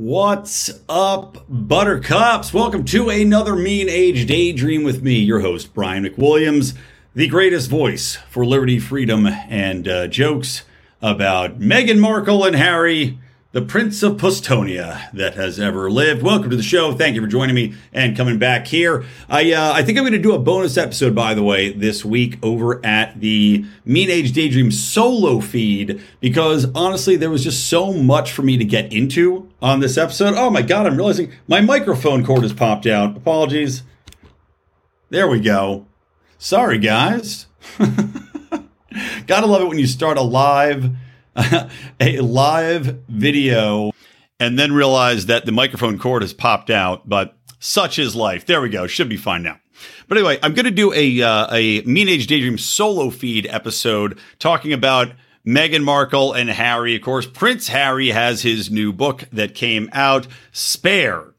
What's up, Buttercups? Welcome to another Mean Age Daydream with me, your host, Brian McWilliams, the greatest voice for liberty, freedom, and uh, jokes about Meghan Markle and Harry the Prince of Pustonia that has ever lived. Welcome to the show. Thank you for joining me and coming back here. I uh, I think I'm going to do a bonus episode, by the way, this week over at the Mean Age Daydream solo feed because honestly, there was just so much for me to get into on this episode. Oh my god, I'm realizing my microphone cord has popped out. Apologies. There we go. Sorry, guys. Gotta love it when you start a live a live video and then realize that the microphone cord has popped out, but such is life. There we go. Should be fine now. But anyway, I'm going to do a uh, a Mean Age Daydream solo feed episode talking about Meghan Markle and Harry. Of course, Prince Harry has his new book that came out, Spare.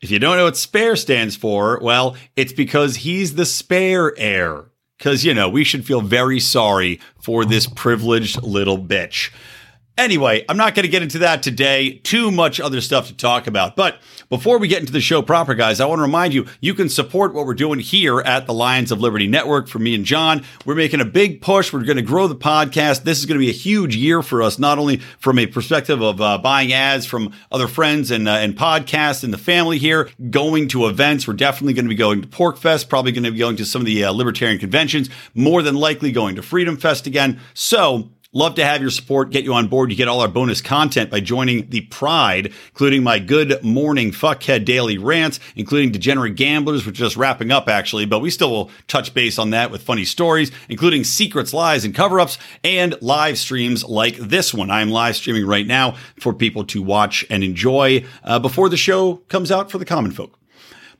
If you don't know what Spare stands for, well, it's because he's the spare heir because, you know, we should feel very sorry for this privileged little bitch. Anyway, I'm not going to get into that today. Too much other stuff to talk about. But before we get into the show proper, guys, I want to remind you you can support what we're doing here at the Lions of Liberty Network for me and John. We're making a big push. We're going to grow the podcast. This is going to be a huge year for us, not only from a perspective of uh, buying ads from other friends and, uh, and podcasts and the family here, going to events. We're definitely going to be going to PorcFest, probably going to be going to some of the uh, libertarian conventions, more than likely going to Freedom Fest again. So, Love to have your support, get you on board. You get all our bonus content by joining the Pride, including my good morning fuckhead daily rants, including degenerate gamblers, which is just wrapping up actually, but we still will touch base on that with funny stories, including secrets, lies, and cover ups, and live streams like this one. I'm live streaming right now for people to watch and enjoy uh, before the show comes out for the common folk.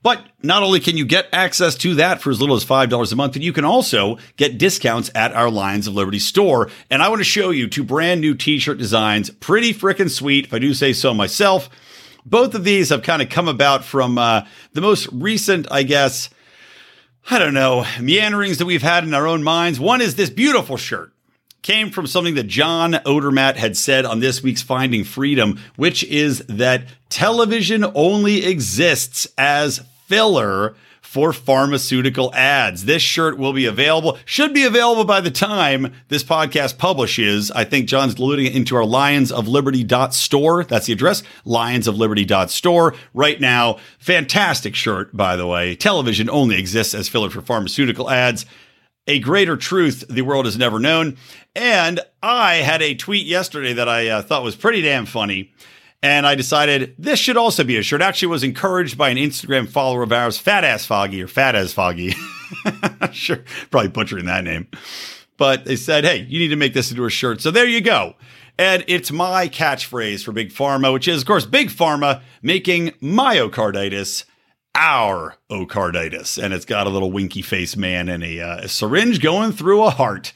But not only can you get access to that for as little as $5 a month, but you can also get discounts at our Lions of Liberty store. And I want to show you two brand new t-shirt designs. Pretty freaking sweet, if I do say so myself. Both of these have kind of come about from uh, the most recent, I guess, I don't know, meanderings that we've had in our own minds. One is this beautiful shirt came from something that John Odermatt had said on this week's Finding Freedom, which is that television only exists as filler for pharmaceutical ads. This shirt will be available, should be available by the time this podcast publishes. I think John's loading it into our Lions of Liberty store. That's the address, Lions of Liberty store. Right now, fantastic shirt, by the way. Television only exists as filler for pharmaceutical ads. A greater truth the world has never known. And I had a tweet yesterday that I uh, thought was pretty damn funny. And I decided this should also be a shirt. Actually, was encouraged by an Instagram follower of ours, Fat Ass Foggy or Fat Ass Foggy. sure, probably butchering that name. But they said, hey, you need to make this into a shirt. So there you go. And it's my catchphrase for Big Pharma, which is, of course, Big Pharma making myocarditis our ocarditis. And it's got a little winky face man and a, uh, a syringe going through a heart.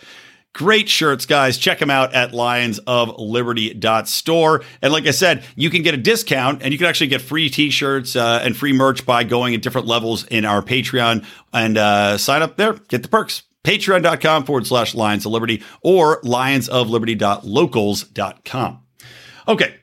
Great shirts, guys. Check them out at lionsofliberty.store. And like I said, you can get a discount and you can actually get free t-shirts uh, and free merch by going at different levels in our Patreon and uh, sign up there. Get the perks. Patreon.com forward slash Lions of Liberty or lionsofliberty.locals.com. Okay.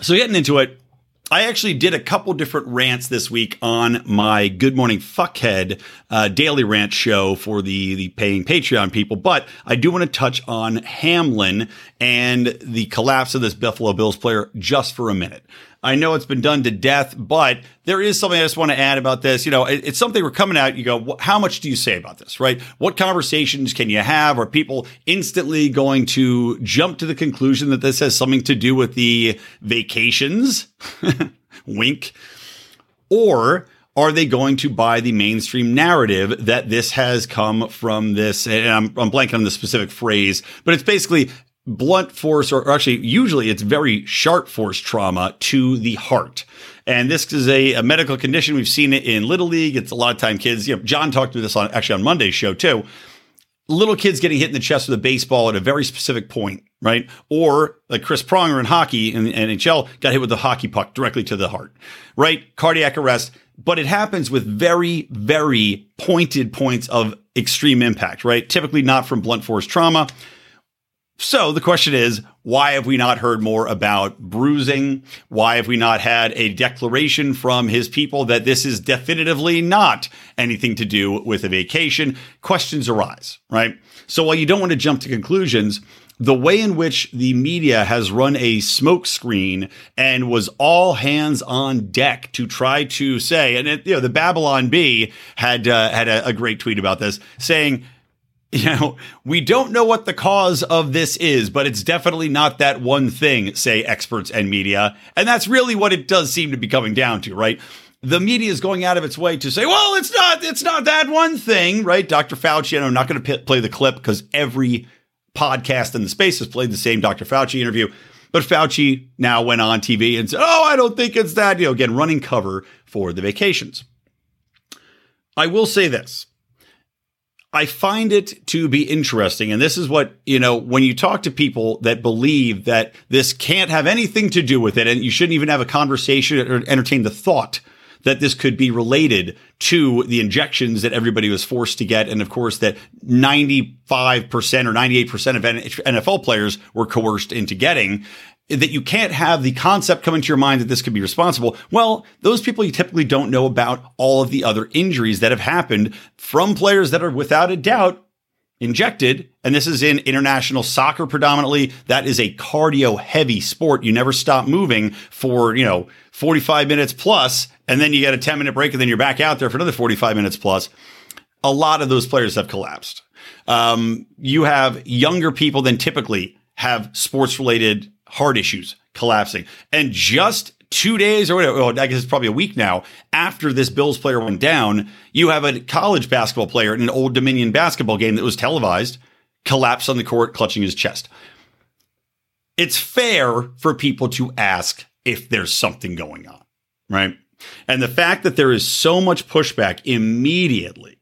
So getting into it, I actually did a couple different rants this week on my Good Morning Fuckhead uh, daily rant show for the the paying Patreon people, but I do want to touch on Hamlin and the collapse of this Buffalo Bills player just for a minute. I know it's been done to death, but there is something I just want to add about this. You know, it's something we're coming out. You go, how much do you say about this, right? What conversations can you have? Are people instantly going to jump to the conclusion that this has something to do with the vacations? Wink. Or are they going to buy the mainstream narrative that this has come from this? And I'm, I'm blanking on the specific phrase, but it's basically blunt force, or actually, usually it's very sharp force trauma to the heart. And this is a, a, medical condition. We've seen it in Little League. It's a lot of time kids, you know, John talked to this on actually on Monday's show too. Little kids getting hit in the chest with a baseball at a very specific point, right? Or like Chris Pronger in hockey in the NHL got hit with a hockey puck directly to the heart, right? Cardiac arrest. But it happens with very, very pointed points of extreme impact, right? Typically not from blunt force trauma. So the question is, why have we not heard more about bruising? Why have we not had a declaration from his people that this is definitively not anything to do with a vacation? Questions arise, right? So while you don't want to jump to conclusions, the way in which the media has run a smokescreen and was all hands on deck to try to say, and it, you know, the Babylon Bee had uh, had a, a great tweet about this, saying you know, we don't know what the cause of this is, but it's definitely not that one thing, say experts and media. And that's really what it does seem to be coming down to, right? The media is going out of its way to say, well, it's not, it's not that one thing, right? Dr. Fauci, and I'm not going to p- play the clip because every podcast in the space has played the same Dr. Fauci interview. But Fauci now went on TV and said, oh, I don't think it's that, you know, again, running cover for the vacations. I will say this I find it to be interesting. And this is what, you know, when you talk to people that believe that this can't have anything to do with it, and you shouldn't even have a conversation or entertain the thought that this could be related to the injections that everybody was forced to get. And of course, that 95% or 98% of NFL players were coerced into getting that you can't have the concept come into your mind that this could be responsible. Well, those people you typically don't know about all of the other injuries that have happened from players that are without a doubt injected. And this is in international soccer predominantly. That is a cardio heavy sport. You never stop moving for, you know, 45 minutes plus, and then you get a 10 minute break and then you're back out there for another 45 minutes plus. A lot of those players have collapsed. Um, you have younger people than typically have sports related heart issues collapsing. And just two days or whatever, well, I guess it's probably a week now after this Bills player went down, you have a college basketball player in an Old Dominion basketball game that was televised collapse on the court, clutching his chest. It's fair for people to ask if there's something going on, right? And the fact that there is so much pushback immediately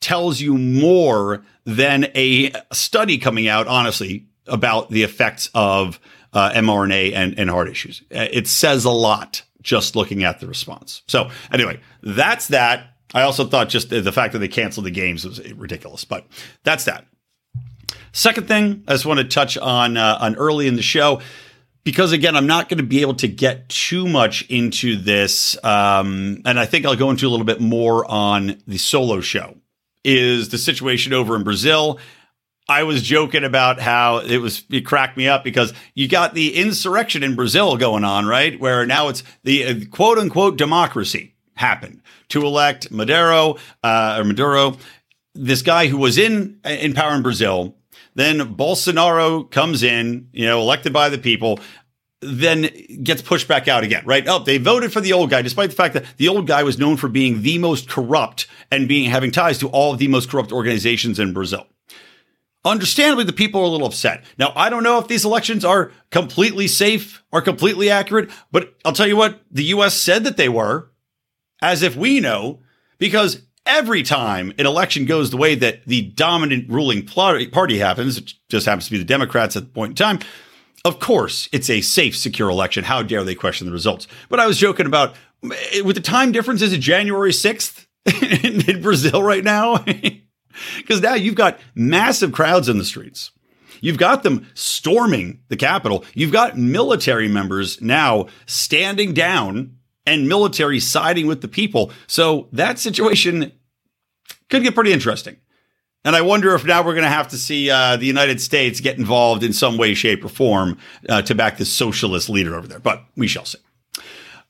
tells you more than a study coming out, honestly, about the effects of uh, mRNA and, and heart issues. Uh, it says a lot just looking at the response. So anyway, that's that. I also thought just the fact that they canceled the games was ridiculous, but that's that. Second thing, I just want to touch on uh, on early in the show because again, I'm not going to be able to get too much into this, um, and I think I'll go into a little bit more on the solo show. Is the situation over in Brazil? I was joking about how it was, it cracked me up because you got the insurrection in Brazil going on, right? Where now it's the uh, quote unquote democracy happened to elect Maduro, uh, or Maduro, this guy who was in, in power in Brazil. Then Bolsonaro comes in, you know, elected by the people then gets pushed back out again, right? Oh, they voted for the old guy, despite the fact that the old guy was known for being the most corrupt and being having ties to all of the most corrupt organizations in Brazil. Understandably, the people are a little upset. Now, I don't know if these elections are completely safe or completely accurate, but I'll tell you what, the US said that they were, as if we know, because every time an election goes the way that the dominant ruling party happens, it just happens to be the Democrats at the point in time, of course, it's a safe, secure election. How dare they question the results? But I was joking about eh, with the time difference, is it January 6th in Brazil right now? Because now you've got massive crowds in the streets. You've got them storming the Capitol. You've got military members now standing down and military siding with the people. So that situation could get pretty interesting. And I wonder if now we're going to have to see uh, the United States get involved in some way, shape, or form uh, to back this socialist leader over there. But we shall see.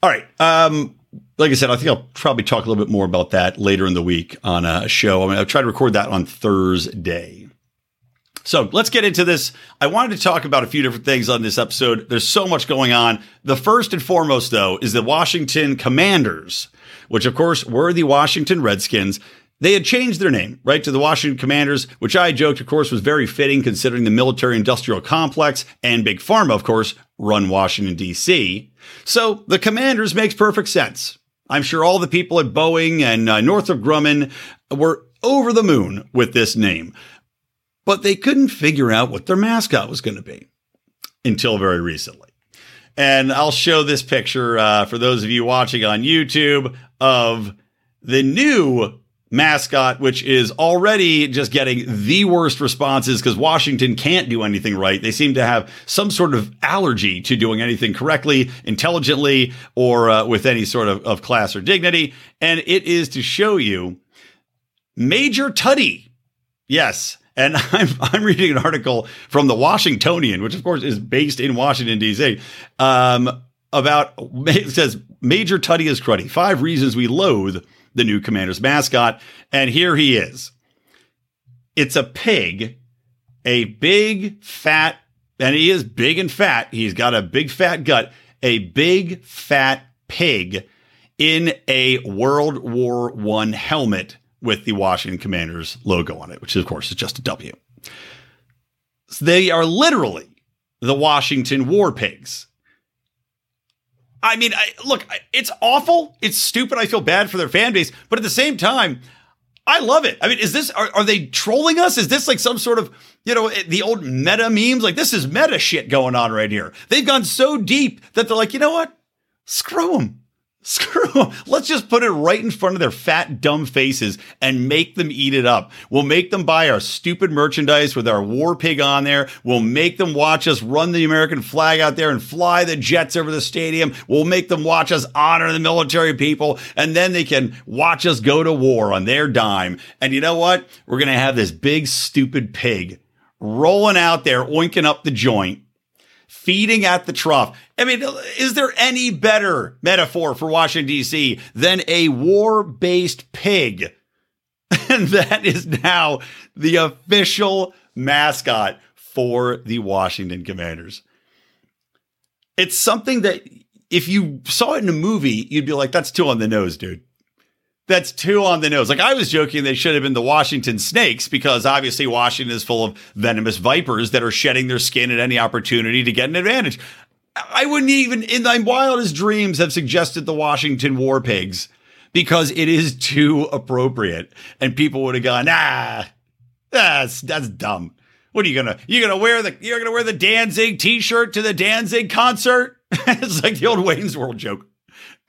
All right. Um, like I said, I think I'll probably talk a little bit more about that later in the week on a show. I mean, I'll try to record that on Thursday. So let's get into this. I wanted to talk about a few different things on this episode. There's so much going on. The first and foremost, though, is the Washington Commanders, which of course were the Washington Redskins. they had changed their name, right, to the Washington Commanders, which I joked, of course, was very fitting considering the military industrial complex and Big Pharma, of course, run Washington, D.C. So the Commanders makes perfect sense. I'm sure all the people at Boeing and uh, Northrop Grumman were over the moon with this name, but they couldn't figure out what their mascot was going to be until very recently. And I'll show this picture uh, for those of you watching on YouTube of the new mascot, which is already just getting the worst responses because Washington can't do anything right. They seem to have some sort of allergy to doing anything correctly, intelligently, or uh, with any sort of, of class or dignity. And it is to show you Major Tuddy. Yes. And I'm, I'm reading an article from the Washingtonian, which of course is based in Washington, D.C., um, about, it says, Major Tuddy is cruddy. Five reasons we loathe the new Commanders mascot. And here he is. It's a pig, a big fat, and he is big and fat. He's got a big fat gut, a big fat pig in a World War One helmet with the Washington Commanders logo on it, which of course is just a W. So they are literally the Washington War Pigs. I mean, I, look, it's awful. It's stupid. I feel bad for their fan base, but at the same time, I love it. I mean, is this are, are they trolling us? Is this like some sort of you know eh, the old meta memes? Like this is meta shit going on right here. They've gone so deep that they're like, you know what? Screw them. Screw them. Let's just put it right in front of their fat, dumb faces and make them eat it up. We'll make them buy our stupid merchandise with our war pig on there. We'll make them watch us run the American flag out there and fly the jets over the stadium. We'll make them watch us honor the military people. And then they can watch us go to war on their dime. And you know what? We're going to have this big, stupid pig rolling out there, oinking up the joint feeding at the trough. I mean, is there any better metaphor for Washington, D.C. than a war based pig? And that is now the official mascot for the Washington Commanders. It's something that if you saw it in a movie, you'd be like, that's too on the nose, dude that's too on the nose. Like I was joking, they should have been the Washington Snakes because obviously Washington is full of venomous vipers that are shedding their skin at any opportunity to get an advantage. I wouldn't even, in my wildest dreams, have suggested the Washington War Pigs because it is too appropriate, and people would have gone, ah, that's that's dumb. What are you gonna? You gonna wear the? You're gonna wear the Danzig T-shirt to the Danzig concert? it's like the old Wayne's World joke.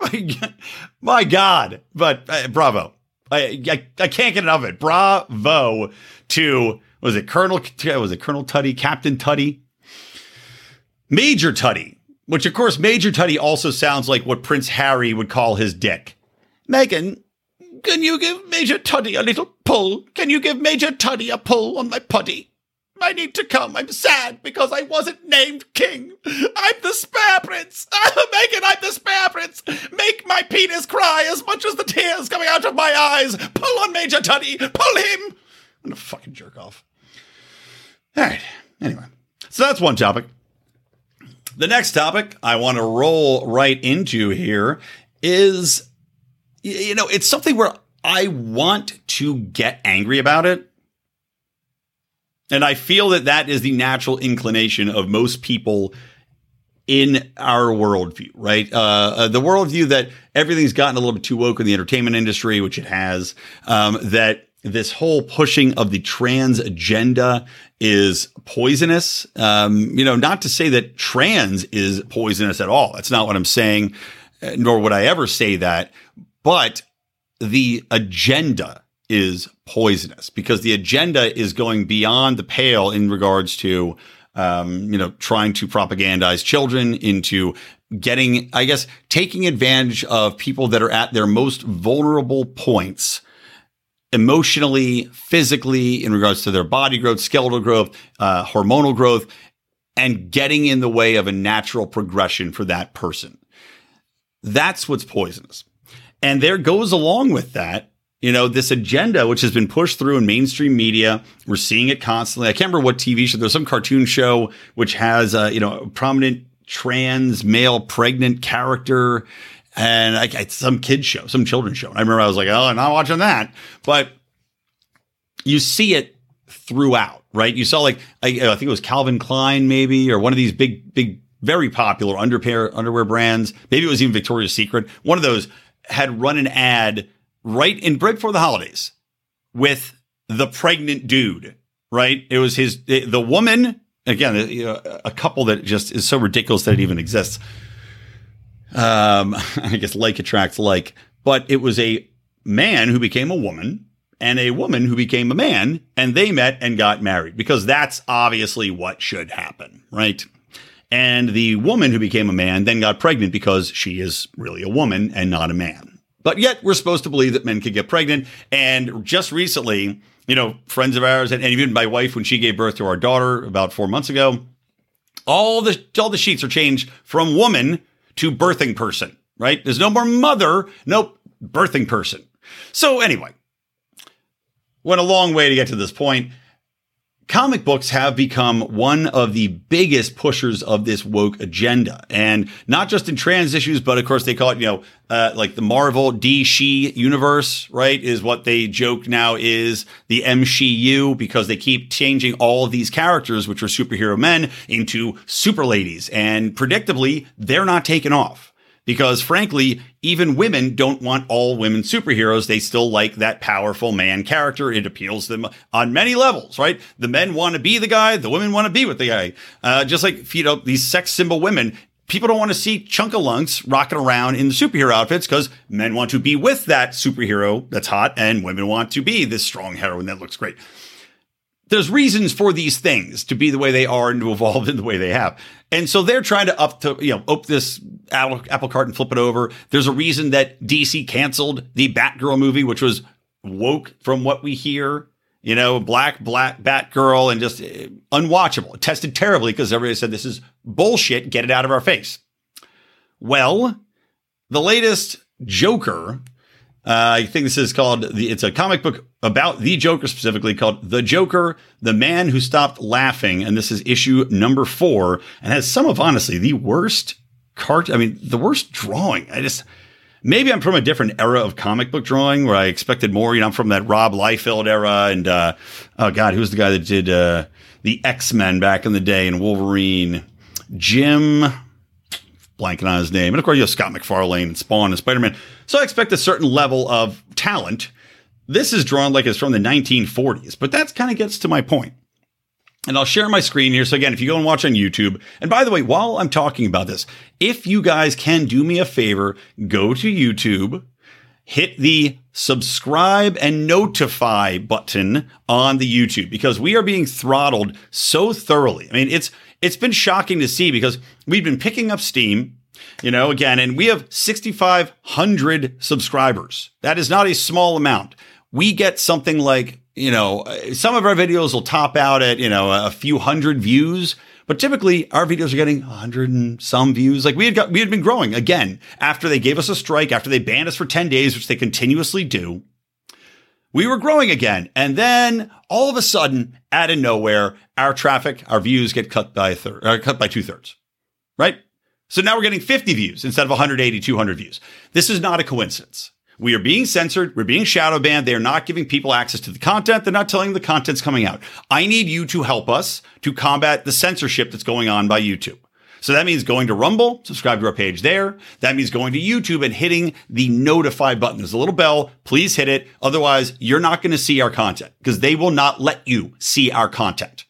My God. But uh, bravo. I, I, I can't get enough of it. Bravo to, was it Colonel, was it Colonel Tuddy, Captain Tutty, Major Tuddy, which of course, Major Tuddy also sounds like what Prince Harry would call his dick. Megan, can you give Major Tuddy a little pull? Can you give Major Tuddy a pull on my putty? I need to come. I'm sad because I wasn't named king. I'm the spare prince. Megan, I'm the spare prince. Make my penis cry as much as the tears coming out of my eyes. Pull on Major Tuddy. Pull him. I'm gonna fucking jerk off. All right. Anyway, so that's one topic. The next topic I want to roll right into here is, you know, it's something where I want to get angry about it and I feel that that is the natural inclination of most people in our worldview, right? Uh, uh, the worldview that everything's gotten a little bit too woke in the entertainment industry, which it has, um, that this whole pushing of the trans agenda is poisonous. Um, you know, not to say that trans is poisonous at all. That's not what I'm saying, uh, nor would I ever say that. But the agenda is poisonous because the agenda is going beyond the pale in regards to um, you know trying to propagandize children into getting i guess taking advantage of people that are at their most vulnerable points emotionally physically in regards to their body growth skeletal growth uh, hormonal growth and getting in the way of a natural progression for that person that's what's poisonous and there goes along with that you know, this agenda, which has been pushed through in mainstream media, we're seeing it constantly. I can't remember what TV show. There's some cartoon show which has, uh, you know, a prominent trans male pregnant character, and I, some kids show, some children's show. And I remember I was like, oh, I'm not watching that. But you see it throughout, right? You saw like I, I think it was Calvin Klein maybe or one of these big big very popular underwear underwear brands. Maybe it was even Victoria's Secret. One of those had run an ad right in right before the holidays with the pregnant dude. Right? It was his the woman again a couple that just is so ridiculous that it even exists. Um, I guess like attracts like, but it was a man who became a woman and a woman who became a man and they met and got married because that's obviously what should happen, right? And the woman who became a man then got pregnant because she is really a woman and not a man. But yet we're supposed to believe that men can get pregnant. And just recently, you know, friends of ours and, and even my wife, when she gave birth to our daughter about four months ago, all the all the sheets are changed from woman to birthing person, right? There's no more mother, nope, birthing person. So anyway, went a long way to get to this point comic books have become one of the biggest pushers of this woke agenda. And not just in trans issues, but of course they call it, you know, uh, like the Marvel DC universe, right? Is what they joke now is the MCU because they keep changing all of these characters, which are superhero men into super ladies. And predictably, they're not taken off because frankly, even women don't want all women superheroes. They still like that powerful man character. It appeals to them on many levels, right? The men want to be the guy. The women want to be with the guy. Uh, just like, you know, these sex symbol women, people don't want to see chunkalunks rocking around in the superhero outfits because men want to be with that superhero that's hot and women want to be this strong heroine that looks great there's reasons for these things to be the way they are and to evolve in the way they have. And so they're trying to up to, you know, open this apple, apple cart and flip it over. There's a reason that DC canceled the Batgirl movie, which was woke from what we hear, you know, black, black Batgirl and just uh, unwatchable. Tested terribly because everybody said this is bullshit. Get it out of our face. Well, the latest Joker uh, I think this is called the. It's a comic book about the Joker specifically called "The Joker: The Man Who Stopped Laughing," and this is issue number four, and has some of honestly the worst cart. I mean, the worst drawing. I just maybe I'm from a different era of comic book drawing where I expected more. You know, I'm from that Rob Liefeld era, and uh, oh god, who's the guy that did uh, the X Men back in the day and Wolverine? Jim blanking on his name. And of course, you have Scott McFarlane and Spawn and Spider Man. So I expect a certain level of talent. This is drawn like it's from the 1940s, but that kind of gets to my point. And I'll share my screen here. So again, if you go and watch on YouTube, and by the way, while I'm talking about this, if you guys can do me a favor, go to YouTube, hit the subscribe and notify button on the YouTube because we are being throttled so thoroughly. I mean, it's it's been shocking to see because we've been picking up steam, you know, again, and we have 6,500 subscribers. That is not a small amount. We get something like, you know, uh, some of our videos will top out at, you know, a few hundred views. But typically, our videos are getting 100 and some views. Like we had got, we had been growing again after they gave us a strike, after they banned us for 10 days, which they continuously do we were growing again. And then all of a sudden, out of nowhere, our traffic, our views get cut by a third, or uh, cut by two thirds, right? So now we're getting 50 views instead of 180, 200 views. This is not a coincidence. We are being censored. We're being shadow banned. They are not giving people access to the content. They're not telling the content's coming out. I need you to help us to combat the censorship that's going on by YouTube. So that means going to Rumble, subscribe to our page there. That means going to YouTube and hitting the notify button. There's a little bell. Please hit it. Otherwise, you're not going to see our content because they will not let you see our content.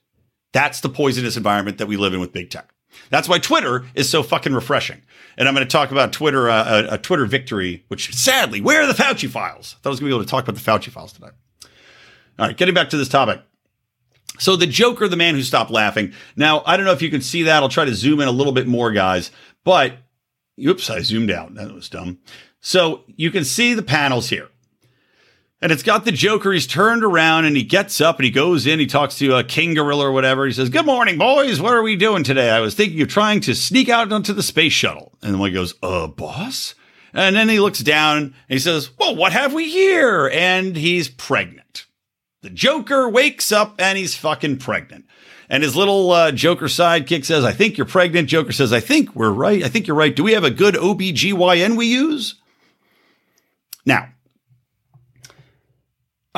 That's the poisonous environment that we live in with big tech. That's why Twitter is so fucking refreshing. And I'm going to talk about Twitter, uh, a, a, Twitter victory, which sadly, where are the Fauci files? I thought I was going to be able to talk about the Fauci files tonight. All right, getting back to this topic. So the Joker, the man who stopped laughing. Now, I don't know if you can see that. I'll try to zoom in a little bit more, guys. But, oops, I zoomed out. That was dumb. So you can see the panels here. And it's got the Joker. He's turned around and he gets up and he goes in. He talks to a King Gorilla or whatever. He says, Good morning, boys. What are we doing today? I was thinking of trying to sneak out onto the space shuttle. And the one goes, Uh, boss? And then he looks down and he says, Well, what have we here? And he's pregnant. The Joker wakes up and he's fucking pregnant. And his little uh, Joker sidekick says, I think you're pregnant. Joker says, I think we're right. I think you're right. Do we have a good OBGYN we use? Now,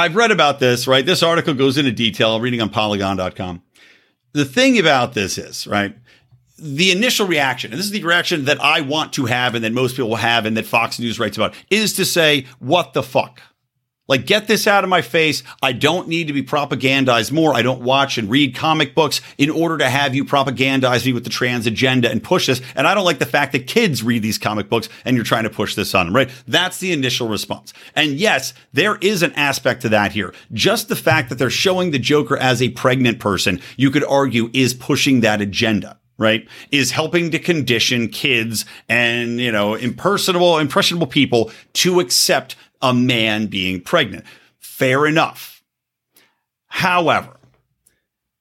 I've read about this, right? This article goes into detail. I'm reading on polygon.com. The thing about this is, right? The initial reaction, and this is the reaction that I want to have and that most people have and that Fox News writes about, is to say, what the fuck? Like, get this out of my face. I don't need to be propagandized more. I don't watch and read comic books in order to have you propagandize me with the trans agenda and push this. And I don't like the fact that kids read these comic books and you're trying to push this on them, right? That's the initial response. And yes, there is an aspect to that here. Just the fact that they're showing the Joker as a pregnant person, you could argue is pushing that agenda right, is helping to condition kids and, you know, impersonable, impressionable people to accept a man being pregnant. Fair enough. However,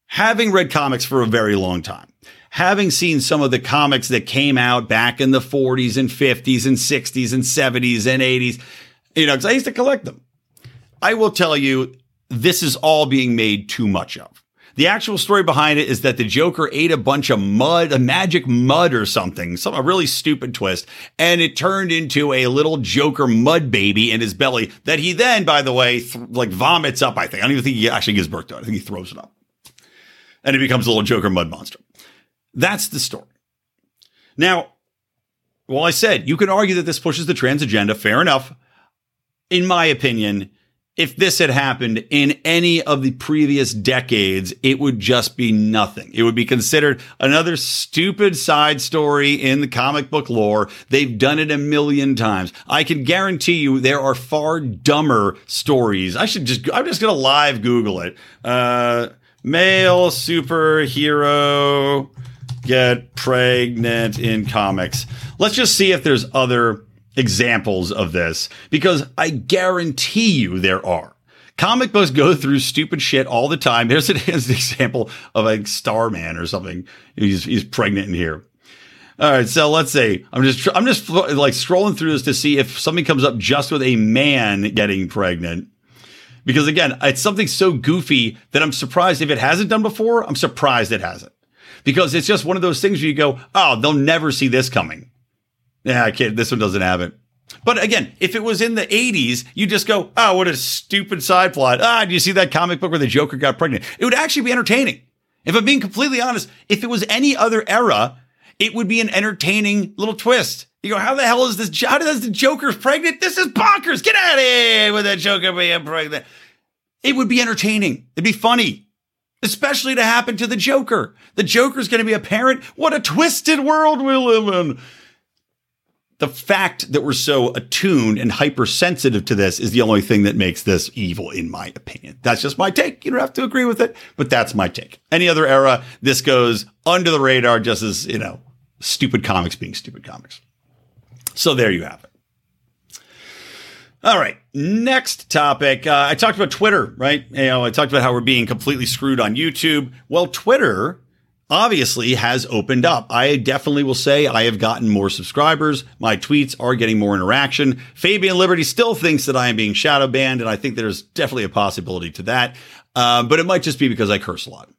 having read comics for a very long time, having seen some of the comics that came out back in the 40s and 50s and 60s and 70s and 80s, you know, because I used to collect them. I will tell you, this is all being made too much of. The actual story behind it is that the Joker ate a bunch of mud, a magic mud or something, some a really stupid twist, and it turned into a little Joker mud baby in his belly that he then, by the way, th- like vomits up. I think I don't even think he actually gives birth to it. I think he throws it up, and it becomes a little Joker mud monster. That's the story. Now, well, I said you can argue that this pushes the trans agenda. Fair enough. In my opinion, if this had happened in any of the previous decades, it would just be nothing. It would be considered another stupid side story in the comic book lore. They've done it a million times. I can guarantee you there are far dumber stories. I should just, I'm just going to live Google it. Uh, male superhero get pregnant in comics. Let's just see if there's other examples of this because I guarantee you there are. Comic books go through stupid shit all the time. There's an, there's an example of a Starman or something. He's he's pregnant in here. All right, so let's say I'm just I'm just like scrolling through this to see if something comes up just with a man getting pregnant. Because again, it's something so goofy that I'm surprised if it hasn't done before. I'm surprised it hasn't. Because it's just one of those things where you go, "Oh, they'll never see this coming." Yeah, I can't. This one doesn't have it. But again, if it was in the 80s, you just go, oh, what a stupid side plot. Ah, do you see that comic book where the Joker got pregnant? It would actually be entertaining. If I'm being completely honest, if it was any other era, it would be an entertaining little twist. You go, how the hell is this? How does the Joker's pregnant? This is bonkers. Get out of here with that Joker being pregnant. It would be entertaining. It'd be funny, especially to happen to the Joker. The Joker's going to be a parent. What a twisted world we live in the fact that we're so attuned and hypersensitive to this is the only thing that makes this evil, in my opinion. That's just my take. You don't have to agree with it, but that's my take. Any other era, this goes under the radar just as, you know, stupid comics being stupid comics. So there you have it. All right. Next topic. Uh, I talked about Twitter, right? You know, I talked about how we're being completely screwed on YouTube. Well, Twitter obviously has opened up. I definitely will say I have gotten more subscribers. My tweets are getting more interaction. Fabian Liberty still thinks that I am being shadow banned, and I think there's definitely a possibility to that. Uh, but it might just be because I curse a lot.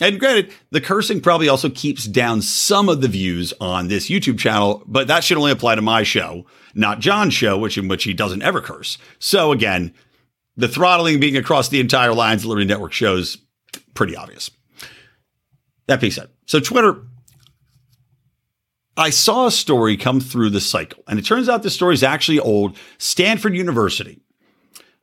And granted, the cursing probably also keeps down some of the views on this YouTube channel, but that should only apply to my show, not John's show, which in which he doesn't ever curse. So again, the throttling being across the entire Lions Liberty Network shows pretty obvious. That being said, so Twitter, I saw a story come through the cycle, and it turns out the story is actually old. Stanford University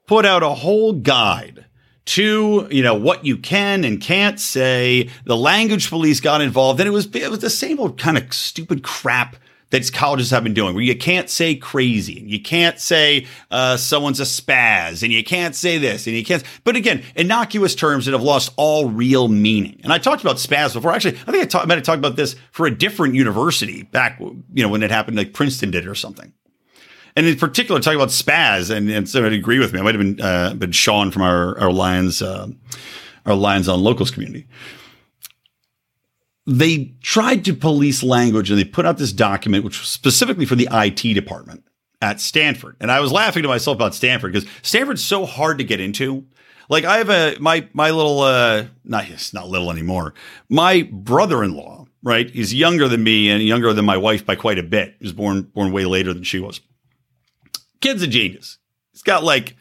put out a whole guide to you know what you can and can't say. The language police got involved, and it was it was the same old kind of stupid crap that colleges have been doing, where you can't say crazy, you can't say uh, someone's a spaz, and you can't say this, and you can't. But again, innocuous terms that have lost all real meaning. And I talked about spaz before. Actually, I think I, talk, I might have talked about this for a different university back, you know, when it happened, like Princeton did or something. And in particular, talking about spaz, and, and somebody agree with me. I might have been uh, been Sean from our our Lions uh, our Lions on Locals community they tried to police language and they put out this document, which was specifically for the IT department at Stanford. And I was laughing to myself about Stanford because Stanford's so hard to get into. Like I have a my my little uh not it's not little anymore. My brother-in-law, right? He's younger than me and younger than my wife by quite a bit. He was born born way later than she was. Kid's a genius. He's got like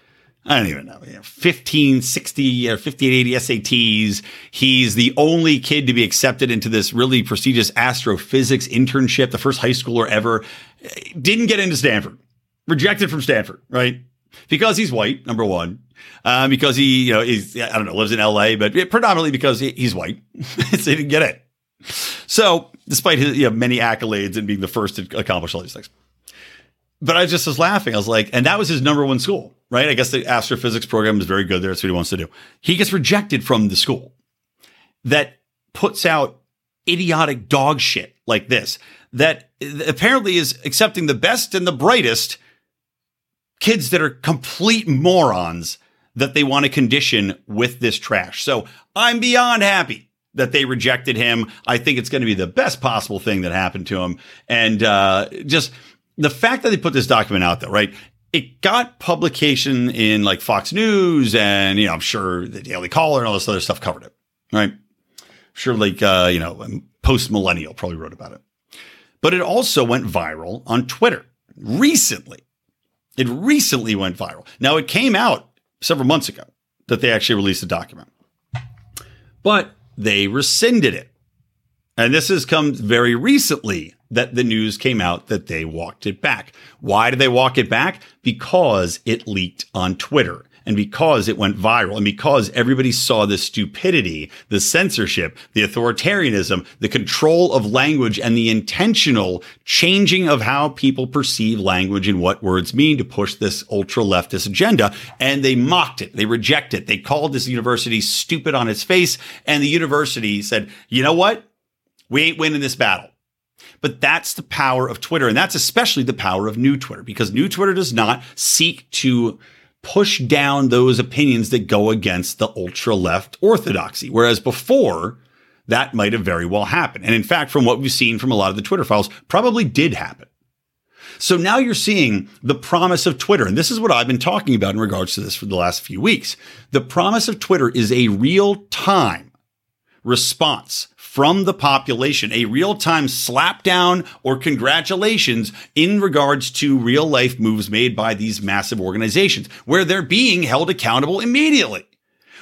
I don't even know, you know 15, 60 or 50, 80 SATs. He's the only kid to be accepted into this really prestigious astrophysics internship, the first high schooler ever. Didn't get into Stanford, rejected from Stanford, right? Because he's white, number one. Uh, because he, you know, he's, I don't know, lives in LA, but predominantly because he's white. so he didn't get it. So, despite his you know, many accolades and being the first to accomplish all these things. But I just was laughing. I was like, and that was his number one school right? I guess the astrophysics program is very good there. That's what he wants to do. He gets rejected from the school that puts out idiotic dog shit like this, that apparently is accepting the best and the brightest kids that are complete morons that they want to condition with this trash. So I'm beyond happy that they rejected him. I think it's going to be the best possible thing that happened to him. And uh, just the fact that they put this document out there, right? it got publication in like Fox News and, you know, I'm sure the Daily Caller and all this other stuff covered it, right? Sure, like, uh, you know, post millennial probably wrote about it. But it also went viral on Twitter recently. It recently went viral. Now, it came out several months ago that they actually released the document, but they rescinded it. And this has come very recently that the news came out that they walked it back. Why did they walk it back? Because it leaked on Twitter and because it went viral and because everybody saw the stupidity, the censorship, the authoritarianism, the control of language and the intentional changing of how people perceive language and what words mean to push this ultra leftist agenda. And they mocked it. They rejected it. They called this university stupid on its face. And the university said, you know what? We ain't winning this battle. But that's the power of Twitter. And that's especially the power of new Twitter because new Twitter does not seek to push down those opinions that go against the ultra left orthodoxy. Whereas before, that might have very well happened. And in fact, from what we've seen from a lot of the Twitter files, probably did happen. So now you're seeing the promise of Twitter. And this is what I've been talking about in regards to this for the last few weeks. The promise of Twitter is a real time response from the population, a real time slapdown or congratulations in regards to real life moves made by these massive organizations where they're being held accountable immediately.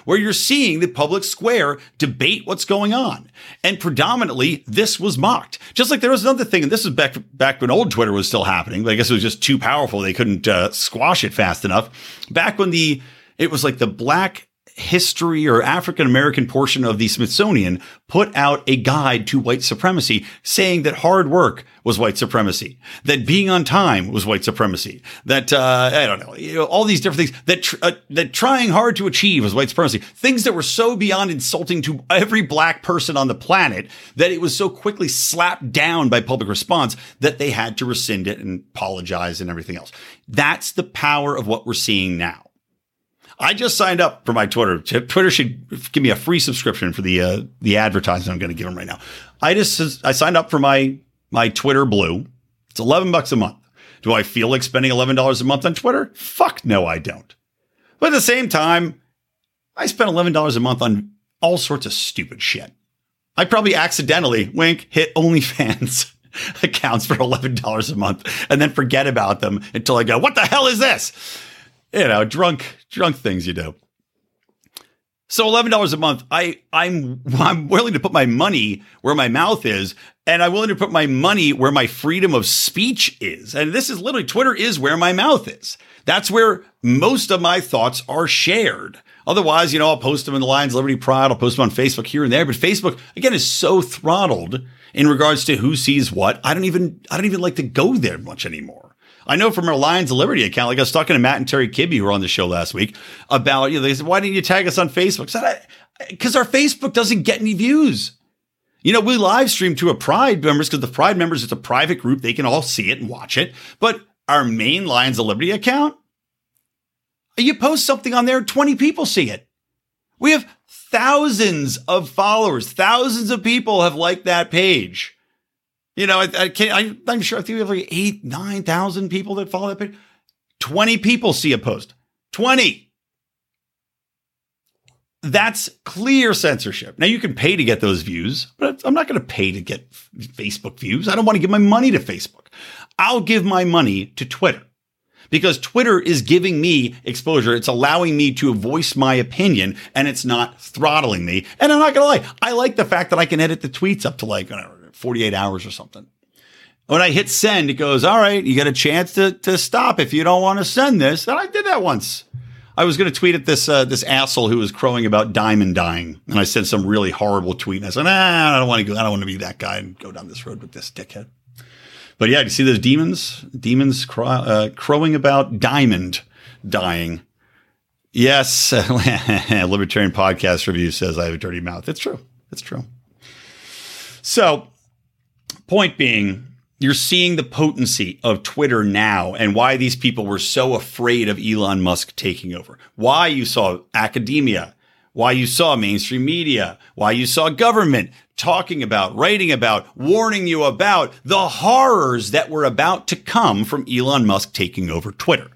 Where you're seeing the public square debate what's going on. And predominantly, this was mocked. Just like there was another thing, and this is back, back when old Twitter was still happening, but I guess it was just too powerful. They couldn't uh, squash it fast enough. Back when the, it was like the black history or African American portion of the Smithsonian put out a guide to white supremacy saying that hard work was white supremacy, that being on time was white supremacy, that, uh, I don't know, you know, all these different things that, tr- uh, that trying hard to achieve was white supremacy, things that were so beyond insulting to every black person on the planet that it was so quickly slapped down by public response that they had to rescind it and apologize and everything else. That's the power of what we're seeing now. I just signed up for my Twitter. Twitter should give me a free subscription for the uh, the advertising I'm going to give them right now. I just I signed up for my my Twitter Blue. It's eleven bucks a month. Do I feel like spending eleven dollars a month on Twitter? Fuck no, I don't. But at the same time, I spend eleven dollars a month on all sorts of stupid shit. I probably accidentally wink hit OnlyFans accounts for eleven dollars a month and then forget about them until I go, what the hell is this? You know, drunk, drunk things you do. So eleven dollars a month, I I'm I'm willing to put my money where my mouth is, and I'm willing to put my money where my freedom of speech is. And this is literally Twitter is where my mouth is. That's where most of my thoughts are shared. Otherwise, you know, I'll post them in the Lions Liberty Pride, I'll post them on Facebook here and there. But Facebook, again, is so throttled in regards to who sees what. I don't even I don't even like to go there much anymore. I know from our Lions of Liberty account, like I was talking to Matt and Terry Kibbe, who were on the show last week, about, you know, they said, why didn't you tag us on Facebook? Because our Facebook doesn't get any views. You know, we live stream to a Pride members because the Pride members, it's a private group. They can all see it and watch it. But our main Lions of Liberty account, you post something on there, 20 people see it. We have thousands of followers. Thousands of people have liked that page. You know, I, I can't, I, am sure I think we have like eight, 9,000 people that follow that page. 20 people see a post. 20. That's clear censorship. Now you can pay to get those views, but I'm not going to pay to get Facebook views. I don't want to give my money to Facebook. I'll give my money to Twitter because Twitter is giving me exposure. It's allowing me to voice my opinion and it's not throttling me. And I'm not going to lie. I like the fact that I can edit the tweets up to like know, 48 hours or something. When I hit send, it goes, all right, you got a chance to, to stop if you don't want to send this. And I did that once. I was going to tweet at this uh, this asshole who was crowing about diamond dying, and I sent some really horrible tweet. And I said, nah, I don't want to go. I don't want to be that guy and go down this road with this dickhead. But yeah, you see those demons? Demons crow, uh, crowing about diamond dying. Yes, Libertarian Podcast Review says I have a dirty mouth. It's true. It's true. So, point being, you're seeing the potency of Twitter now and why these people were so afraid of Elon Musk taking over. Why you saw academia, why you saw mainstream media, why you saw government talking about, writing about, warning you about the horrors that were about to come from Elon Musk taking over Twitter.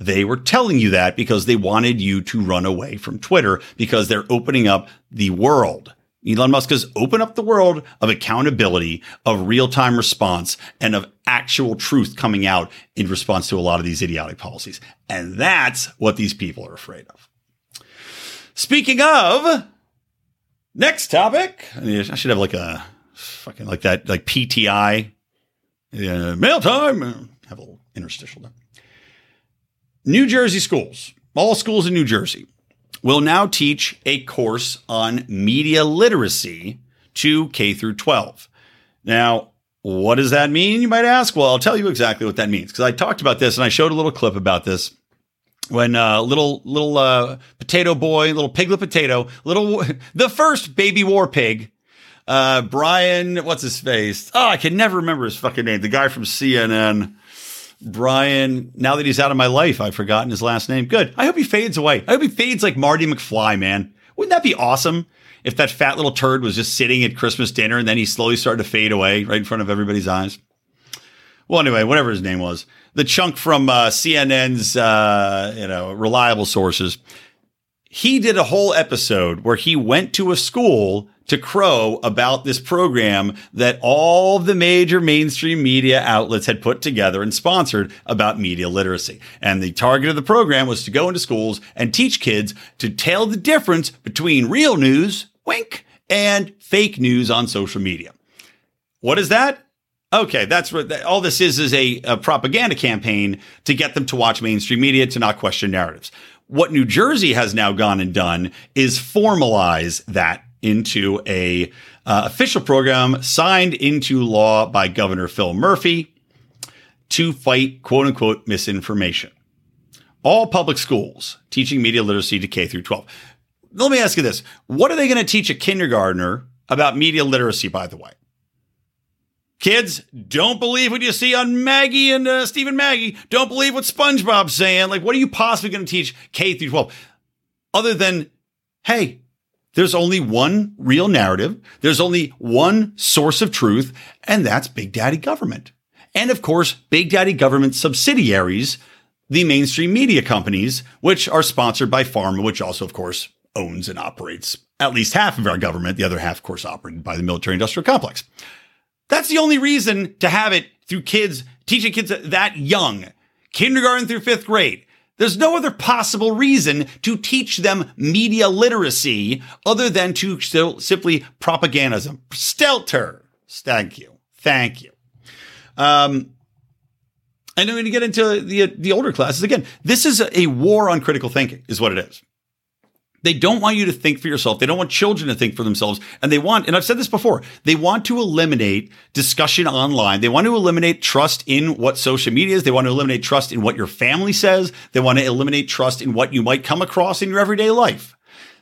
They were telling you that because they wanted you to run away from Twitter because they're opening up the world. Elon Musk has opened up the world of accountability, of real time response, and of actual truth coming out in response to a lot of these idiotic policies. And that's what these people are afraid of. Speaking of, next topic. I should have like a fucking like that, like PTI, uh, mail time. Have a little interstitial there. New Jersey schools, all schools in New Jersey, will now teach a course on media literacy to K through 12. Now, what does that mean? You might ask. Well, I'll tell you exactly what that means because I talked about this and I showed a little clip about this when uh, little little uh, potato boy, little piglet potato, little the first baby war pig, uh, Brian, what's his face? Oh, I can never remember his fucking name. The guy from CNN. Brian, now that he's out of my life, I've forgotten his last name. Good. I hope he fades away. I hope he fades like Marty McFly, man. Wouldn't that be awesome? If that fat little turd was just sitting at Christmas dinner and then he slowly started to fade away right in front of everybody's eyes. Well, anyway, whatever his name was, the chunk from uh, CNN's, uh, you know, reliable sources. He did a whole episode where he went to a school to crow about this program that all the major mainstream media outlets had put together and sponsored about media literacy. And the target of the program was to go into schools and teach kids to tell the difference between real news, wink, and fake news on social media. What is that? Okay, that's what all this is is a, a, propaganda campaign to get them to watch mainstream media to not question narratives. What New Jersey has now gone and done is formalize that into a uh, official program signed into law by Governor Phil Murphy to fight quote unquote misinformation. All public schools teaching media literacy to K through 12. Let me ask you this. What are they going to teach a kindergartner about media literacy, by the way? Kids, don't believe what you see on Maggie and uh, Stephen Maggie. Don't believe what SpongeBob's saying. Like, what are you possibly going to teach K through 12? Other than, hey, there's only one real narrative. There's only one source of truth, and that's Big Daddy government. And of course, Big Daddy government subsidiaries, the mainstream media companies, which are sponsored by Pharma, which also, of course, owns and operates at least half of our government. The other half, of course, operated by the military industrial complex. That's the only reason to have it through kids, teaching kids that young, kindergarten through fifth grade. There's no other possible reason to teach them media literacy other than to simply propagandism. Stelter. Thank you. Thank you. Um, and I'm going to get into the, the older classes again. This is a war on critical thinking, is what it is. They don't want you to think for yourself. They don't want children to think for themselves. And they want, and I've said this before, they want to eliminate discussion online. They want to eliminate trust in what social media is. They want to eliminate trust in what your family says. They want to eliminate trust in what you might come across in your everyday life.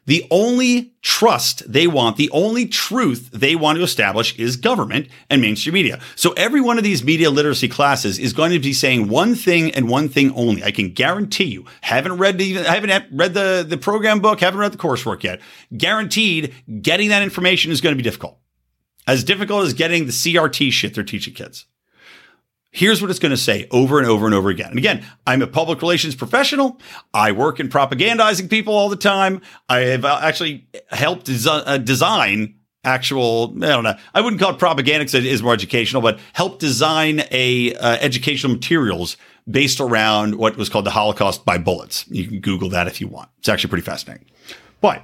The only trust they want, the only truth they want to establish is government and mainstream media. So every one of these media literacy classes is going to be saying one thing and one thing only. I can guarantee you, haven't read the, haven't read the, the program book, haven't read the coursework yet. Guaranteed getting that information is going to be difficult. As difficult as getting the CRT shit they're teaching kids. Here's what it's going to say over and over and over again. And again, I'm a public relations professional. I work in propagandizing people all the time. I have uh, actually helped uh, design actual, I don't know, I wouldn't call it propaganda because it is more educational, but help design a uh, educational materials based around what was called the Holocaust by bullets. You can Google that if you want. It's actually pretty fascinating. But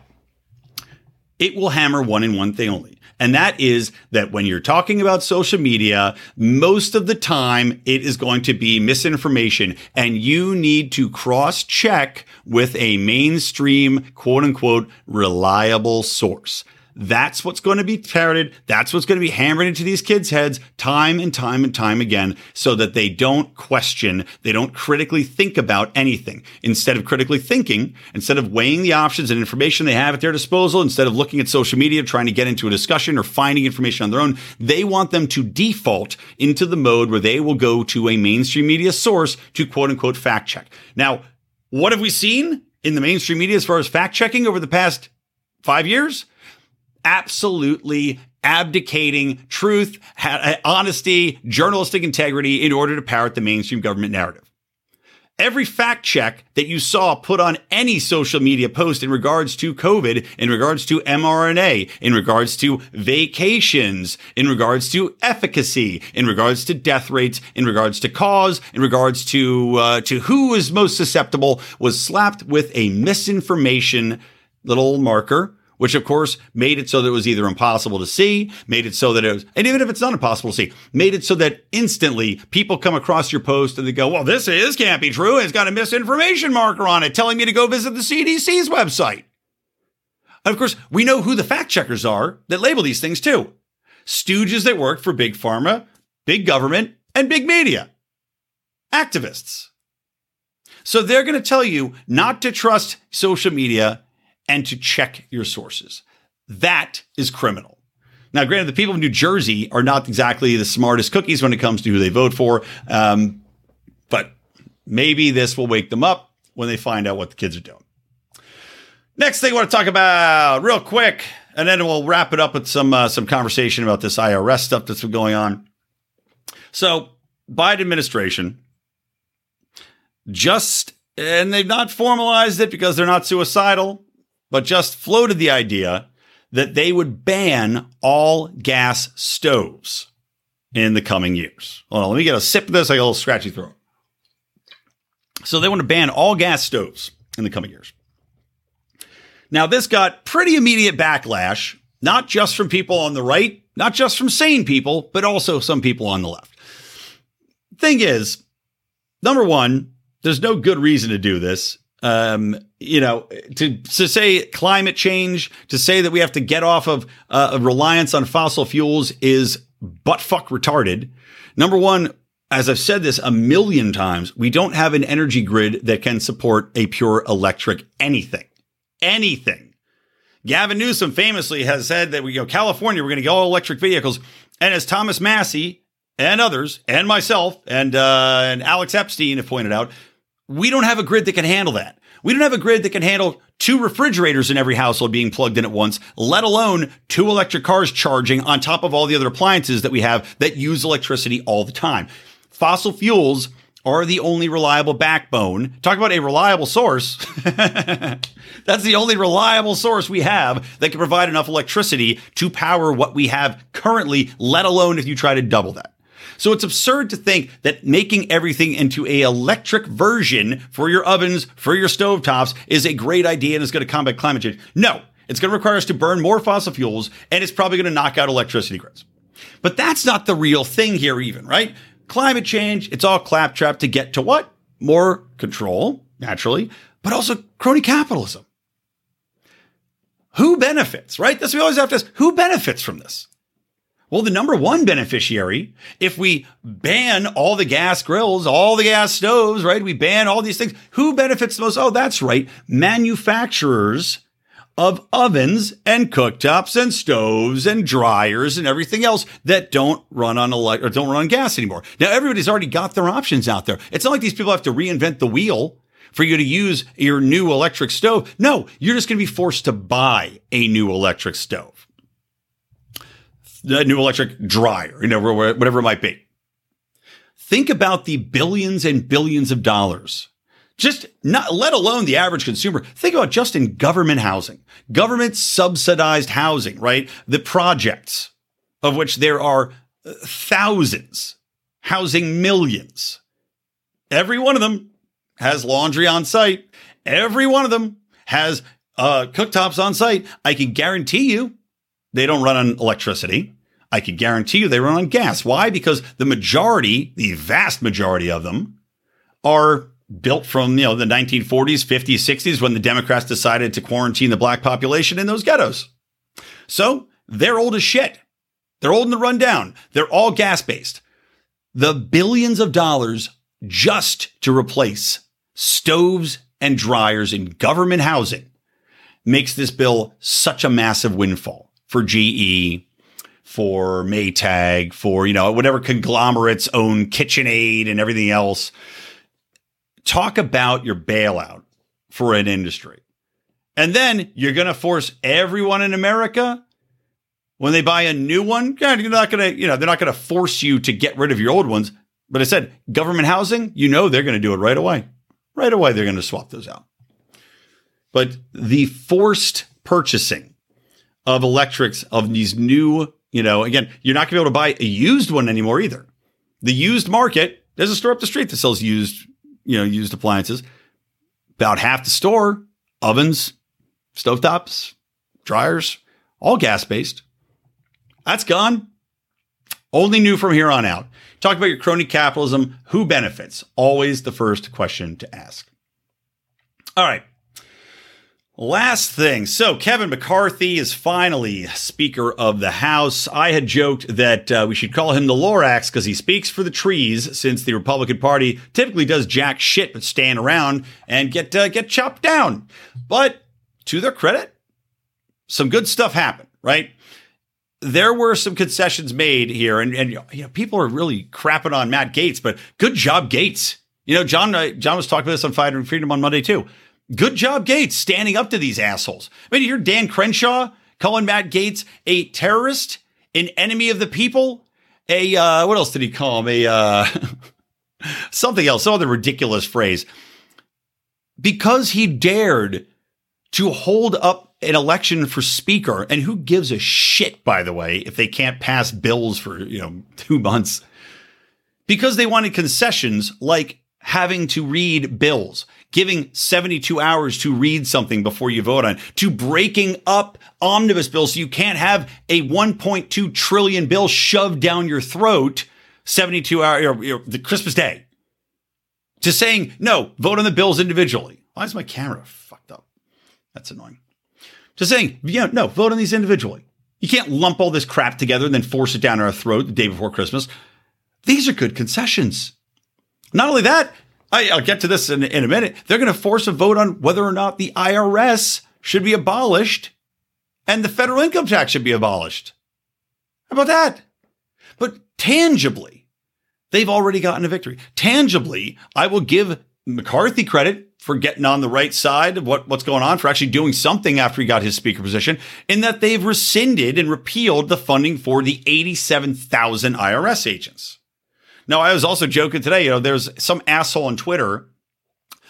it will hammer one in one thing only. And that is that when you're talking about social media, most of the time it is going to be misinformation and you need to cross check with a mainstream quote unquote reliable source. That's what's going to be parroted. That's what's going to be hammered into these kids' heads time and time and time again so that they don't question, they don't critically think about anything. Instead of critically thinking, instead of weighing the options and information they have at their disposal, instead of looking at social media, trying to get into a discussion or finding information on their own, they want them to default into the mode where they will go to a mainstream media source to quote unquote fact check. Now, what have we seen in the mainstream media as far as fact checking over the past five years? Absolutely abdicating truth, honesty, journalistic integrity in order to parrot the mainstream government narrative. Every fact check that you saw put on any social media post in regards to COVID, in regards to mRNA, in regards to vacations, in regards to efficacy, in regards to death rates, in regards to cause, in regards to uh, to who is most susceptible, was slapped with a misinformation little marker which of course made it so that it was either impossible to see, made it so that it was, and even if it's not impossible to see, made it so that instantly people come across your post and they go, well, this is can't be true. It's got a misinformation marker on it telling me to go visit the CDC's website. And of course, we know who the fact checkers are that label these things too. Stooges that work for big pharma, big government, and big media. Activists. So they're going to tell you not to trust social media and to check your sources. That is criminal. Now, granted, the people of New Jersey are not exactly the smartest cookies when it comes to who they vote for, um, but maybe this will wake them up when they find out what the kids are doing. Next thing I want to talk about, real quick, and then we'll wrap it up with some uh, some conversation about this IRS stuff that's been going on. So, Biden administration just, and they've not formalized it because they're not suicidal but just floated the idea that they would ban all gas stoves in the coming years. Hold on, let me get a sip of this. I got a little scratchy throat. So they want to ban all gas stoves in the coming years. Now, this got pretty immediate backlash, not just from people on the right, not just from sane people, but also some people on the left. Thing is, number one, there's no good reason to do this um, you know, to to say climate change, to say that we have to get off of uh, reliance on fossil fuels is butt fuck retarded. Number one, as I've said this a million times, we don't have an energy grid that can support a pure electric anything, anything. Gavin Newsom famously has said that we go California, we're going to go all electric vehicles, and as Thomas Massie and others, and myself and uh, and Alex Epstein have pointed out, we don't have a grid that can handle that. We don't have a grid that can handle two refrigerators in every household being plugged in at once, let alone two electric cars charging on top of all the other appliances that we have that use electricity all the time. Fossil fuels are the only reliable backbone. Talk about a reliable source. That's the only reliable source we have that can provide enough electricity to power what we have currently, let alone if you try to double that. So it's absurd to think that making everything into a electric version for your ovens, for your stovetops is a great idea and is going to combat climate change. No, it's going to require us to burn more fossil fuels and it's probably going to knock out electricity grids. But that's not the real thing here even, right? Climate change, it's all claptrap to get to what? More control, naturally, but also crony capitalism. Who benefits, right? What we always have to ask. Who benefits from this? Well, the number one beneficiary, if we ban all the gas grills, all the gas stoves, right? We ban all these things. Who benefits the most? Oh, that's right. Manufacturers of ovens and cooktops and stoves and dryers and everything else that don't run on elect or don't run on gas anymore. Now, everybody's already got their options out there. It's not like these people have to reinvent the wheel for you to use your new electric stove. No, you're just going to be forced to buy a new electric stove a new electric dryer, you know, whatever it might be. Think about the billions and billions of dollars. Just not, let alone the average consumer. Think about just in government housing, government subsidized housing, right? The projects of which there are thousands housing millions. every one of them has laundry on site. Every one of them has uh, cooktops on site. I can guarantee you they don't run on electricity. I could guarantee you they run on gas. Why? Because the majority, the vast majority of them, are built from you know the 1940s, 50s, 60s when the Democrats decided to quarantine the black population in those ghettos. So they're old as shit. They're old and to run down. They're all gas based. The billions of dollars just to replace stoves and dryers in government housing makes this bill such a massive windfall for GE, for Maytag, for, you know, whatever conglomerates own KitchenAid and everything else. Talk about your bailout for an industry. And then you're going to force everyone in America when they buy a new one. You're not going to, you know, they're not going to force you to get rid of your old ones. But I said government housing, you know, they're going to do it right away. Right away, they're going to swap those out. But the forced purchasing of electrics of these new, you know, again, you're not going to be able to buy a used one anymore either. The used market, there's a store up the street that sells used, you know, used appliances. About half the store, ovens, stovetops, dryers, all gas based. That's gone. Only new from here on out. Talk about your crony capitalism. Who benefits? Always the first question to ask. All right. Last thing. So, Kevin McCarthy is finally Speaker of the House. I had joked that uh, we should call him the Lorax because he speaks for the trees, since the Republican Party typically does jack shit but stand around and get uh, get chopped down. But to their credit, some good stuff happened, right? there were some concessions made here, and, and you know, people are really crapping on Matt Gaetz, but good job, Gaetz. You know, John uh, John was talking about this on Fight and Freedom on Monday too. Good job, Gaetz, standing up to these assholes. I mean, you hear Dan Crenshaw calling Matt Gaetz a terrorist, an enemy of the people, a uh, what else did he call him? A uh, something else, some other ridiculous phrase, because he dared to hold up an election for speaker, and who gives a shit, by the way, if they can't pass bills for, you know, two months? Because they wanted concessions like having to read bills, giving 72 hours to read something before you vote on, to breaking up omnibus bills so you can't have a 1.2 trillion bill shoved down your throat 72 hours, or, the Christmas day, to saying, no, vote on the bills individually. Why is my camera fucked up? That's annoying to saying, yeah, no, vote on these individually. You can't lump all this crap together and then force it down our throat the day before Christmas. These are good concessions. Not only that, I, will get to this in, in a minute. They're going to force a vote on whether or not the IRS should be abolished and the federal income tax should be abolished. How about that? But tangibly, they've already gotten a victory. Tangibly, I will give McCarthy credit for getting on the right side of what, what's going on, for actually doing something after he got his speaker position, in that they've rescinded and repealed the funding for the 87,000 IRS agents. Now, I was also joking today, you know, there's some asshole on Twitter,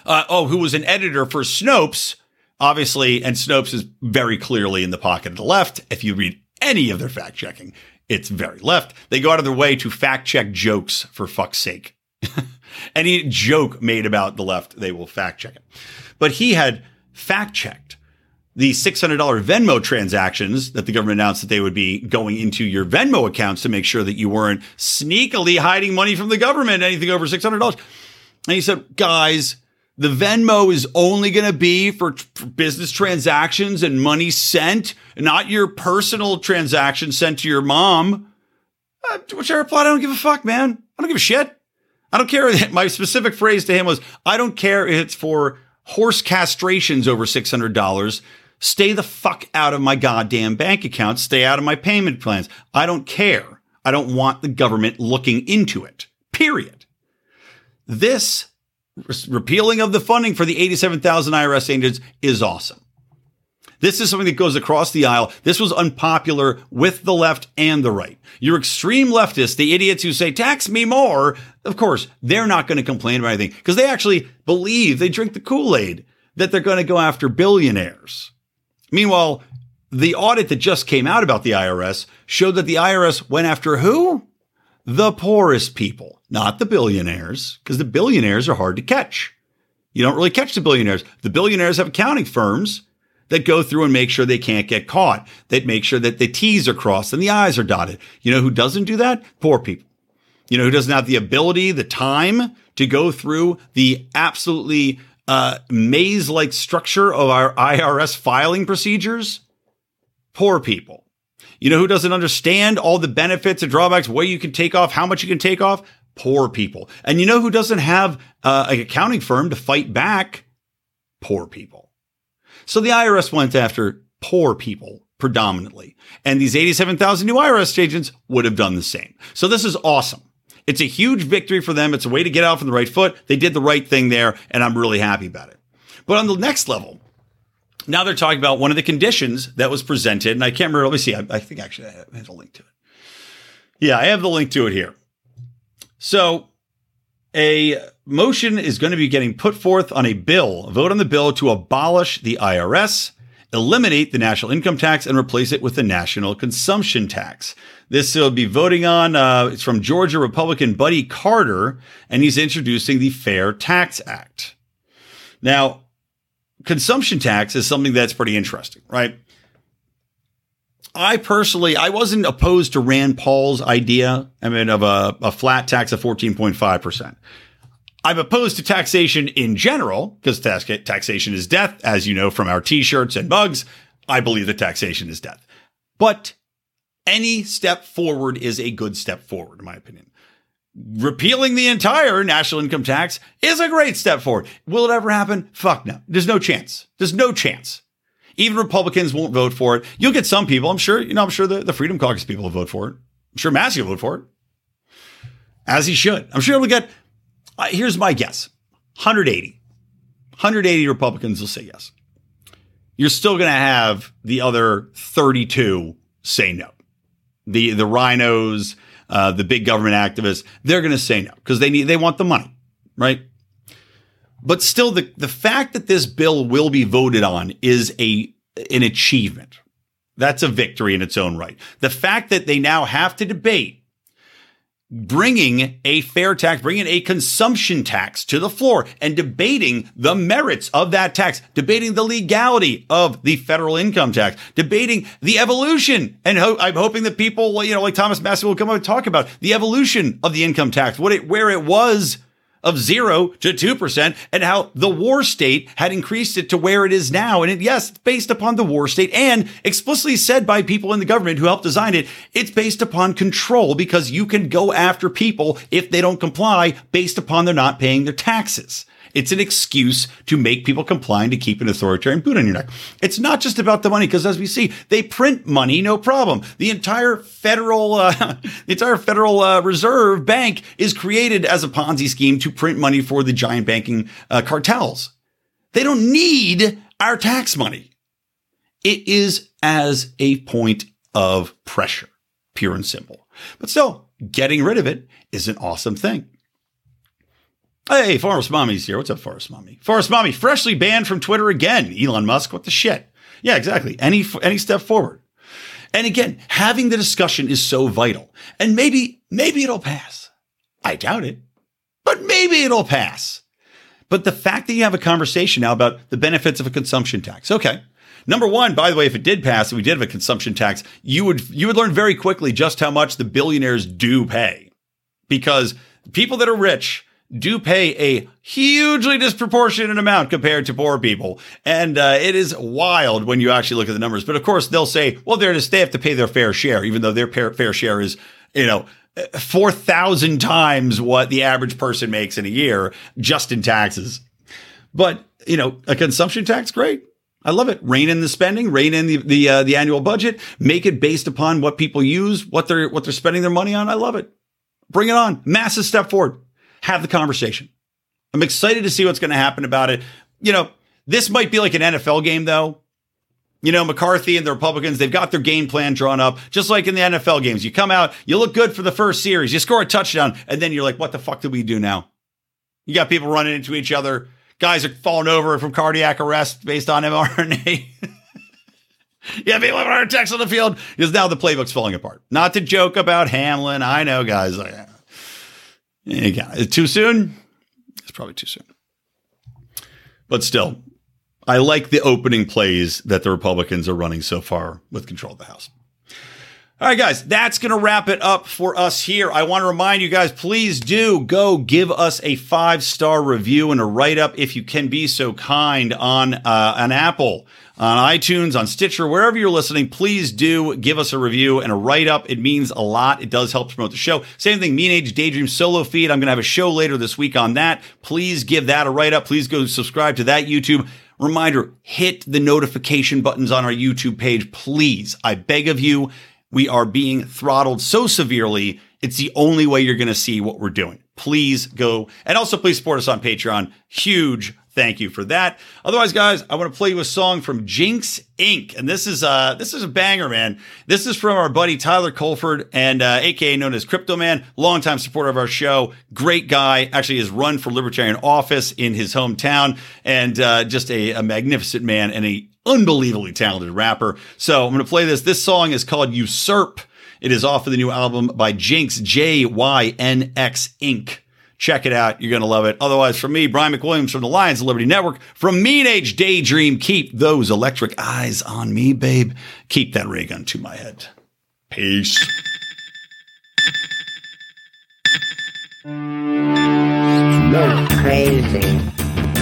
uh, oh, who was an editor for Snopes, obviously, and Snopes is very clearly in the pocket of the left. If you read any of their fact checking, it's very left. They go out of their way to fact check jokes for fuck's sake. Any joke made about the left, they will fact check it. But he had fact checked the $600 Venmo transactions that the government announced that they would be going into your Venmo accounts to make sure that you weren't sneakily hiding money from the government, anything over $600. And he said, guys, the Venmo is only going to be for, for, business transactions and money sent, not your personal transaction sent to your mom. Uh, which I replied, I don't give a fuck, man. I don't give a shit. I don't care. My specific phrase to him was, I don't care if it's for horse castrations over $600. Stay the fuck out of my goddamn bank account. Stay out of my payment plans. I don't care. I don't want the government looking into it. Period. This repealing of the funding for the 87,000 IRS agents is awesome. This is something that goes across the aisle. This was unpopular with the left and the right. Your extreme leftists, the idiots who say, tax me more, of course, they're not going to complain about anything because they actually believe they drink the Kool Aid that they're going to go after billionaires. Meanwhile, the audit that just came out about the IRS showed that the IRS went after who? the poorest people, not the billionaires, because the billionaires are hard to catch. You don't really catch the billionaires. The billionaires have accounting firms that go through and make sure they can't get caught, that make sure that the T's are crossed and the I's are dotted. You know who doesn't do that? Poor people. You know who doesn't have the ability, the time to go through the absolutely uh, maze like structure of our IRS filing procedures? Poor people. You know who doesn't understand all the benefits and drawbacks, where you can take off, how much you can take off? Poor people. And you know who doesn't have uh, an accounting firm to fight back? Poor people. So the IRS went after poor people predominantly. And these 87,000 new IRS agents would have done the same. So this is awesome. It's a huge victory for them. It's a way to get out from the right foot. They did the right thing there, and I'm really happy about it. But on the next level, now they're talking about one of the conditions that was presented, and I can't remember. Let me see. I, I think actually I have, I have a link to it. Yeah, I have the link to it here. So a motion is going to be getting put forth on a bill, a vote on the bill to abolish the IRS, eliminate the national income tax, and replace it with the national consumption tax. This will be voting on. Uh, it's from Georgia Republican Buddy Carter, and he's introducing the Fair Tax Act. Now, consumption tax is something that's pretty interesting, right? I personally, I wasn't opposed to Rand Paul's idea. I mean, of a, a flat tax of 14.5%. I'm opposed to taxation in general because tax- taxation is death, as you know from our t-shirts and mugs. I believe that taxation is death. But any step forward is a good step forward, in my opinion. Repealing the entire national income tax is a great step forward. Will it ever happen? Fuck no. There's no chance. There's no chance. Even Republicans won't vote for it. You'll get some people. I'm sure, you know, I'm sure the, the Freedom Caucus people will vote for it. I'm sure Massie will vote for it. As he should. I'm sure he'll get, uh, here's my guess 180. 180 Republicans will say yes. You're still going to have the other 32 say no the the RINOs, uh, the big government activists, they're going to say no because they need they want the money, right? But still, the the fact that this bill will be voted on is a an achievement. That's a victory in its own right. The fact that they now have to debate bringing a fair tax, bringing a consumption tax to the floor and debating the merits of that tax, debating the legality of the federal income tax, debating the evolution. And ho- I'm hoping that people, you know, like Thomas Massie will come up and talk about the evolution of the income tax, what it, where it was of zero to 2% and how the war state had increased it to where it is now. And it, yes, based upon the war state and explicitly said by people in the government who helped design it, it's based upon control because you can go after people if they don't comply based upon they're not paying their taxes. It's an excuse to make people comply to keep an authoritarian boot on your neck. It's not just about the money, because as we see, they print money, no problem. The entire federal, uh, the entire Federal uh, Reserve Bank is created as a Ponzi scheme to print money for the giant banking uh, cartels. They don't need our tax money. It is as a point of pressure, pure and simple. But still, getting rid of it is an awesome thing. Hey, Forest Mommy's here. What's up, Forest Mommy? Forest Mommy, freshly banned from Twitter again. Elon Musk, what the shit? Yeah, exactly. Any any step forward. And again, having the discussion is so vital. And maybe, maybe it'll pass. I doubt it, but maybe it'll pass. But the fact that you have a conversation now about the benefits of a consumption tax. Okay. Number one, by the way, if it did pass, if we did have a consumption tax, you would, you would learn very quickly just how much the billionaires do pay because people that are rich do pay a hugely disproportionate amount compared to poor people. And uh, it is wild when you actually look at the numbers. But of course, they'll say, well, they're just, they have to pay their fair share, even though their fair share is, you know, 4,000 times what the average person makes in a year just in taxes. But, you know, a consumption tax, great. I love it. Rein in the spending, rein in the the, uh, the annual budget, make it based upon what people use, what they're what they're spending their money on. I love it. Bring it on. Massive step forward have the conversation. I'm excited to see what's going to happen about it. You know, this might be like an NFL game, though. You know, McCarthy and the Republicans, they've got their game plan drawn up, just like in the NFL games. You come out, you look good for the first series, you score a touchdown, and then you're like, what the fuck do we do now? You got people running into each other. Guys are falling over from cardiac arrest based on mRNA. yeah, people are text on the field because now the playbook's falling apart. Not to joke about Hamlin. I know, guys. Yeah, too soon. It's probably too soon. But still, I like the opening plays that the Republicans are running so far with control of the House. All right, guys, that's going to wrap it up for us here. I want to remind you guys, please do go give us a five star review and a write up if you can be so kind on uh, an Apple, on iTunes, on Stitcher, wherever you're listening. Please do give us a review and a write up. It means a lot. It does help promote the show. Same thing, Mean Age Daydream solo feed. I'm going to have a show later this week on that. Please give that a write up. Please go subscribe to that YouTube. Reminder, hit the notification buttons on our YouTube page, please. I beg of you we are being throttled so severely. It's the only way you're going to see what we're doing. Please go and also please support us on Patreon. Huge thank you for that. Otherwise, guys, I want to play you a song from Jynx Inc. And this is uh this is a banger, man. This is from our buddy Tyler Colford and uh, aka known as Crypto Man, longtime supporter of our show. Great guy. Actually has run for Libertarian office in his hometown and uh, just a, a magnificent man and a unbelievably talented rapper. So I'm going to play this. This song is called Usurp. It is off of the new album by Jynx, J Y N X Inc. Check it out. You're going to love it. Otherwise, from me, Brian McWilliams from the Lions of Liberty Network, from Mean Age Daydream, keep those electric eyes on me, babe. Keep that ray gun to my head. Peace. No, crazy.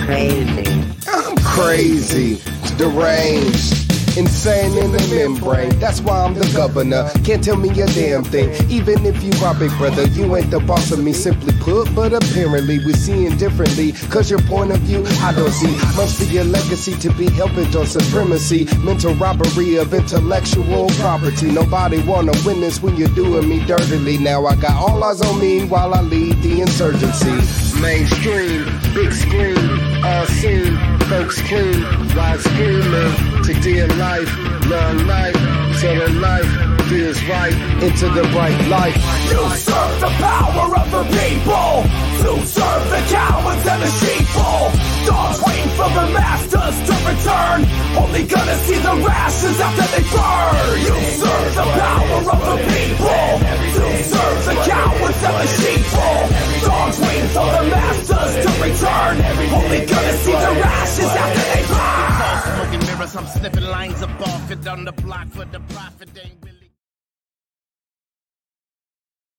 Crazy. I'm crazy deranged. Insane in the membrane, that's why I'm the governor. Can't tell me a damn thing, even if you are big brother. You ain't the boss of me, simply put. But apparently, we're seeing differently. Cause your point of view, I don't see. Must be your legacy to be helping on supremacy. Mental robbery of intellectual property. Nobody wanna this when you're doing me dirtily. Now I got all eyes on me while I lead the insurgency. Mainstream, big screen, all seen, folks clean, wide screaming to dear life, long life, telling life feels right into the bright light. You serve the power of the people, to serve the cowards and the sheeple. Dogs waiting for the masters to return, only gonna see the rashes after they burn. You serve the power of the people, to serve the cowards and the sheeple. Dogs waiting for the masters to return, only gonna see the rashes after they burn. I'm snipping lines of off it on the block for the profit. Ain't really